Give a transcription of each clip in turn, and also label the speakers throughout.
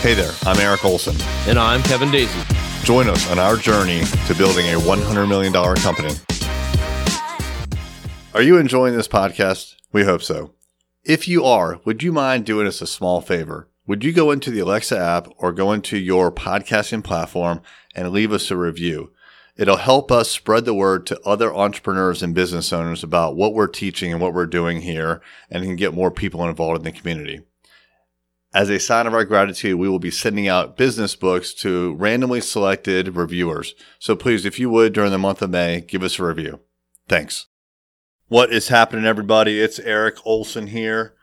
Speaker 1: Hey there, I'm Eric Olson.
Speaker 2: And I'm Kevin Daisy.
Speaker 1: Join us on our journey to building a $100 million company. Are you enjoying this podcast? We hope so. If you are, would you mind doing us a small favor? Would you go into the Alexa app or go into your podcasting platform and leave us a review? It'll help us spread the word to other entrepreneurs and business owners about what we're teaching and what we're doing here and can get more people involved in the community. As a sign of our gratitude, we will be sending out business books to randomly selected reviewers. So please, if you would, during the month of May, give us a review. Thanks. What is happening, everybody? It's Eric Olson here.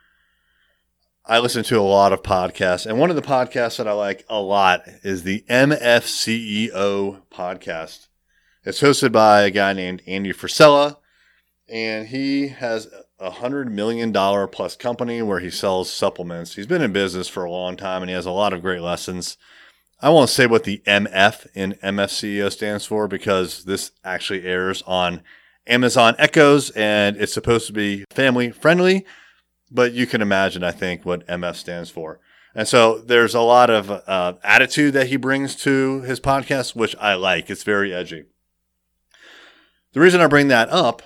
Speaker 1: I listen to a lot of podcasts, and one of the podcasts that I like a lot is the MFCEO podcast. It's hosted by a guy named Andy Frisella, and he has a hundred million dollar plus company where he sells supplements. He's been in business for a long time, and he has a lot of great lessons. I won't say what the MF in MFCEO stands for because this actually airs on Amazon Echoes, and it's supposed to be family friendly. But you can imagine, I think, what MF stands for. And so there's a lot of uh, attitude that he brings to his podcast, which I like. It's very edgy. The reason I bring that up,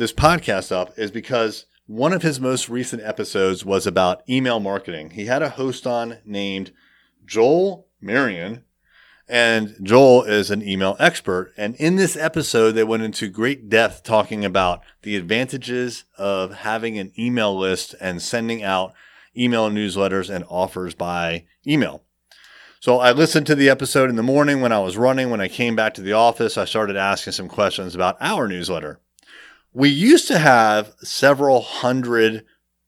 Speaker 1: this podcast up, is because one of his most recent episodes was about email marketing. He had a host on named Joel Marion, and Joel is an email expert. And in this episode, they went into great depth talking about the advantages of having an email list and sending out email newsletters and offers by email. So I listened to the episode in the morning when I was running. When I came back to the office, I started asking some questions about our newsletter. We used to have several hundred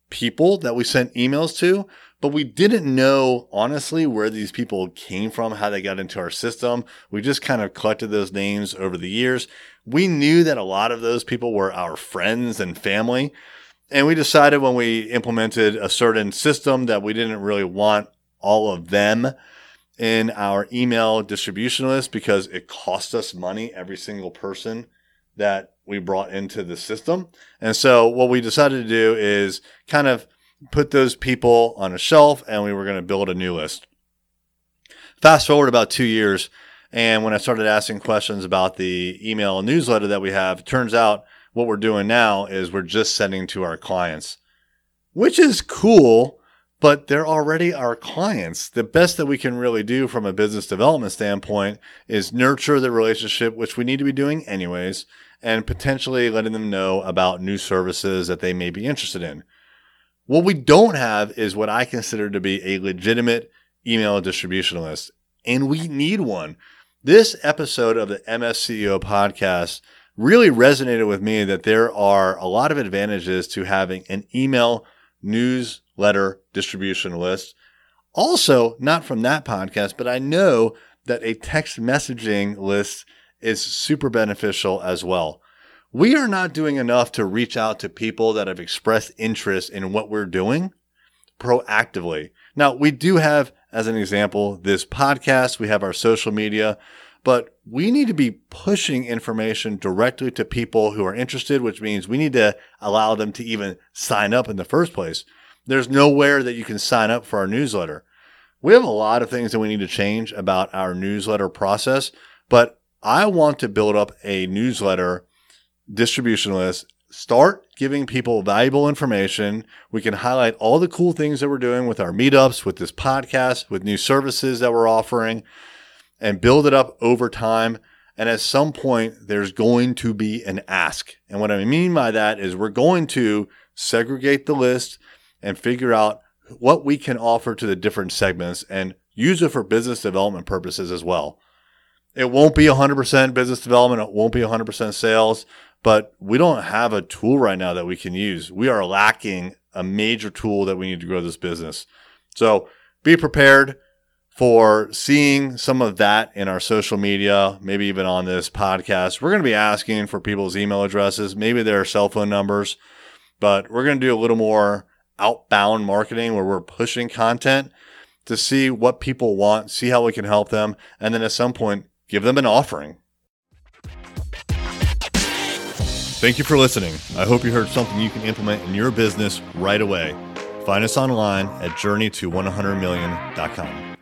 Speaker 1: people that we sent emails to, but we didn't know honestly where these people came from, how they got into our system. We just kind of collected those names over the years. We knew that a lot of those people were our friends and family. And we decided when we implemented a certain system that we didn't really want all of them in our email distribution list because it cost us money every single person that we brought into the system. And so what we decided to do is kind of put those people on a shelf and we were going to build a new list. Fast forward about two years, and when I started asking questions about the email newsletter that we have, turns out what we're doing now is we're just sending to our clients, which is cool but they're already our clients. The best that we can really do from a business development standpoint is nurture the relationship, which we need to be doing anyways, and potentially letting them know about new services that they may be interested in. What we don't have is what I consider to be a legitimate email distribution list, and we need one. This episode of the MFCEO podcast really resonated with me that there are a lot of advantages to having an email newsletter distribution list. Also, not from that podcast, but I know that a text messaging list is super beneficial as well. We are not doing enough to reach out to people that have expressed interest in what we're doing proactively. Now, we do have, as an example, this podcast, we have our social media, but we need to be pushing information directly to people who are interested, which means we need to allow them to even sign up in the first place. There's nowhere that you can sign up for our newsletter. We have a lot of things that we need to change about our newsletter process, but I want to build up a newsletter distribution list. Start giving people valuable information. We can highlight all the cool things that we're doing with our meetups, with this podcast, with new services that we're offering, and build it up over time. And at some point, there's going to be an ask. And what I mean by that is we're going to segregate the list and figure out what we can offer to the different segments and use it for business development purposes as well. It won't be 100% business development, it won't be 100% sales, but we don't have a tool right now that we can use. We are lacking a major tool that we need to grow this business. So be prepared for seeing some of that in our social media, maybe even on this podcast. We're going to be asking for people's email addresses, maybe their cell phone numbers, but we're going to do a little more outbound marketing where we're pushing content to see what people want, see how we can help them, and then at some point, give them an offering. Thank you for listening. I hope you heard something you can implement in your business right away. Find us online at journeyto100million.com.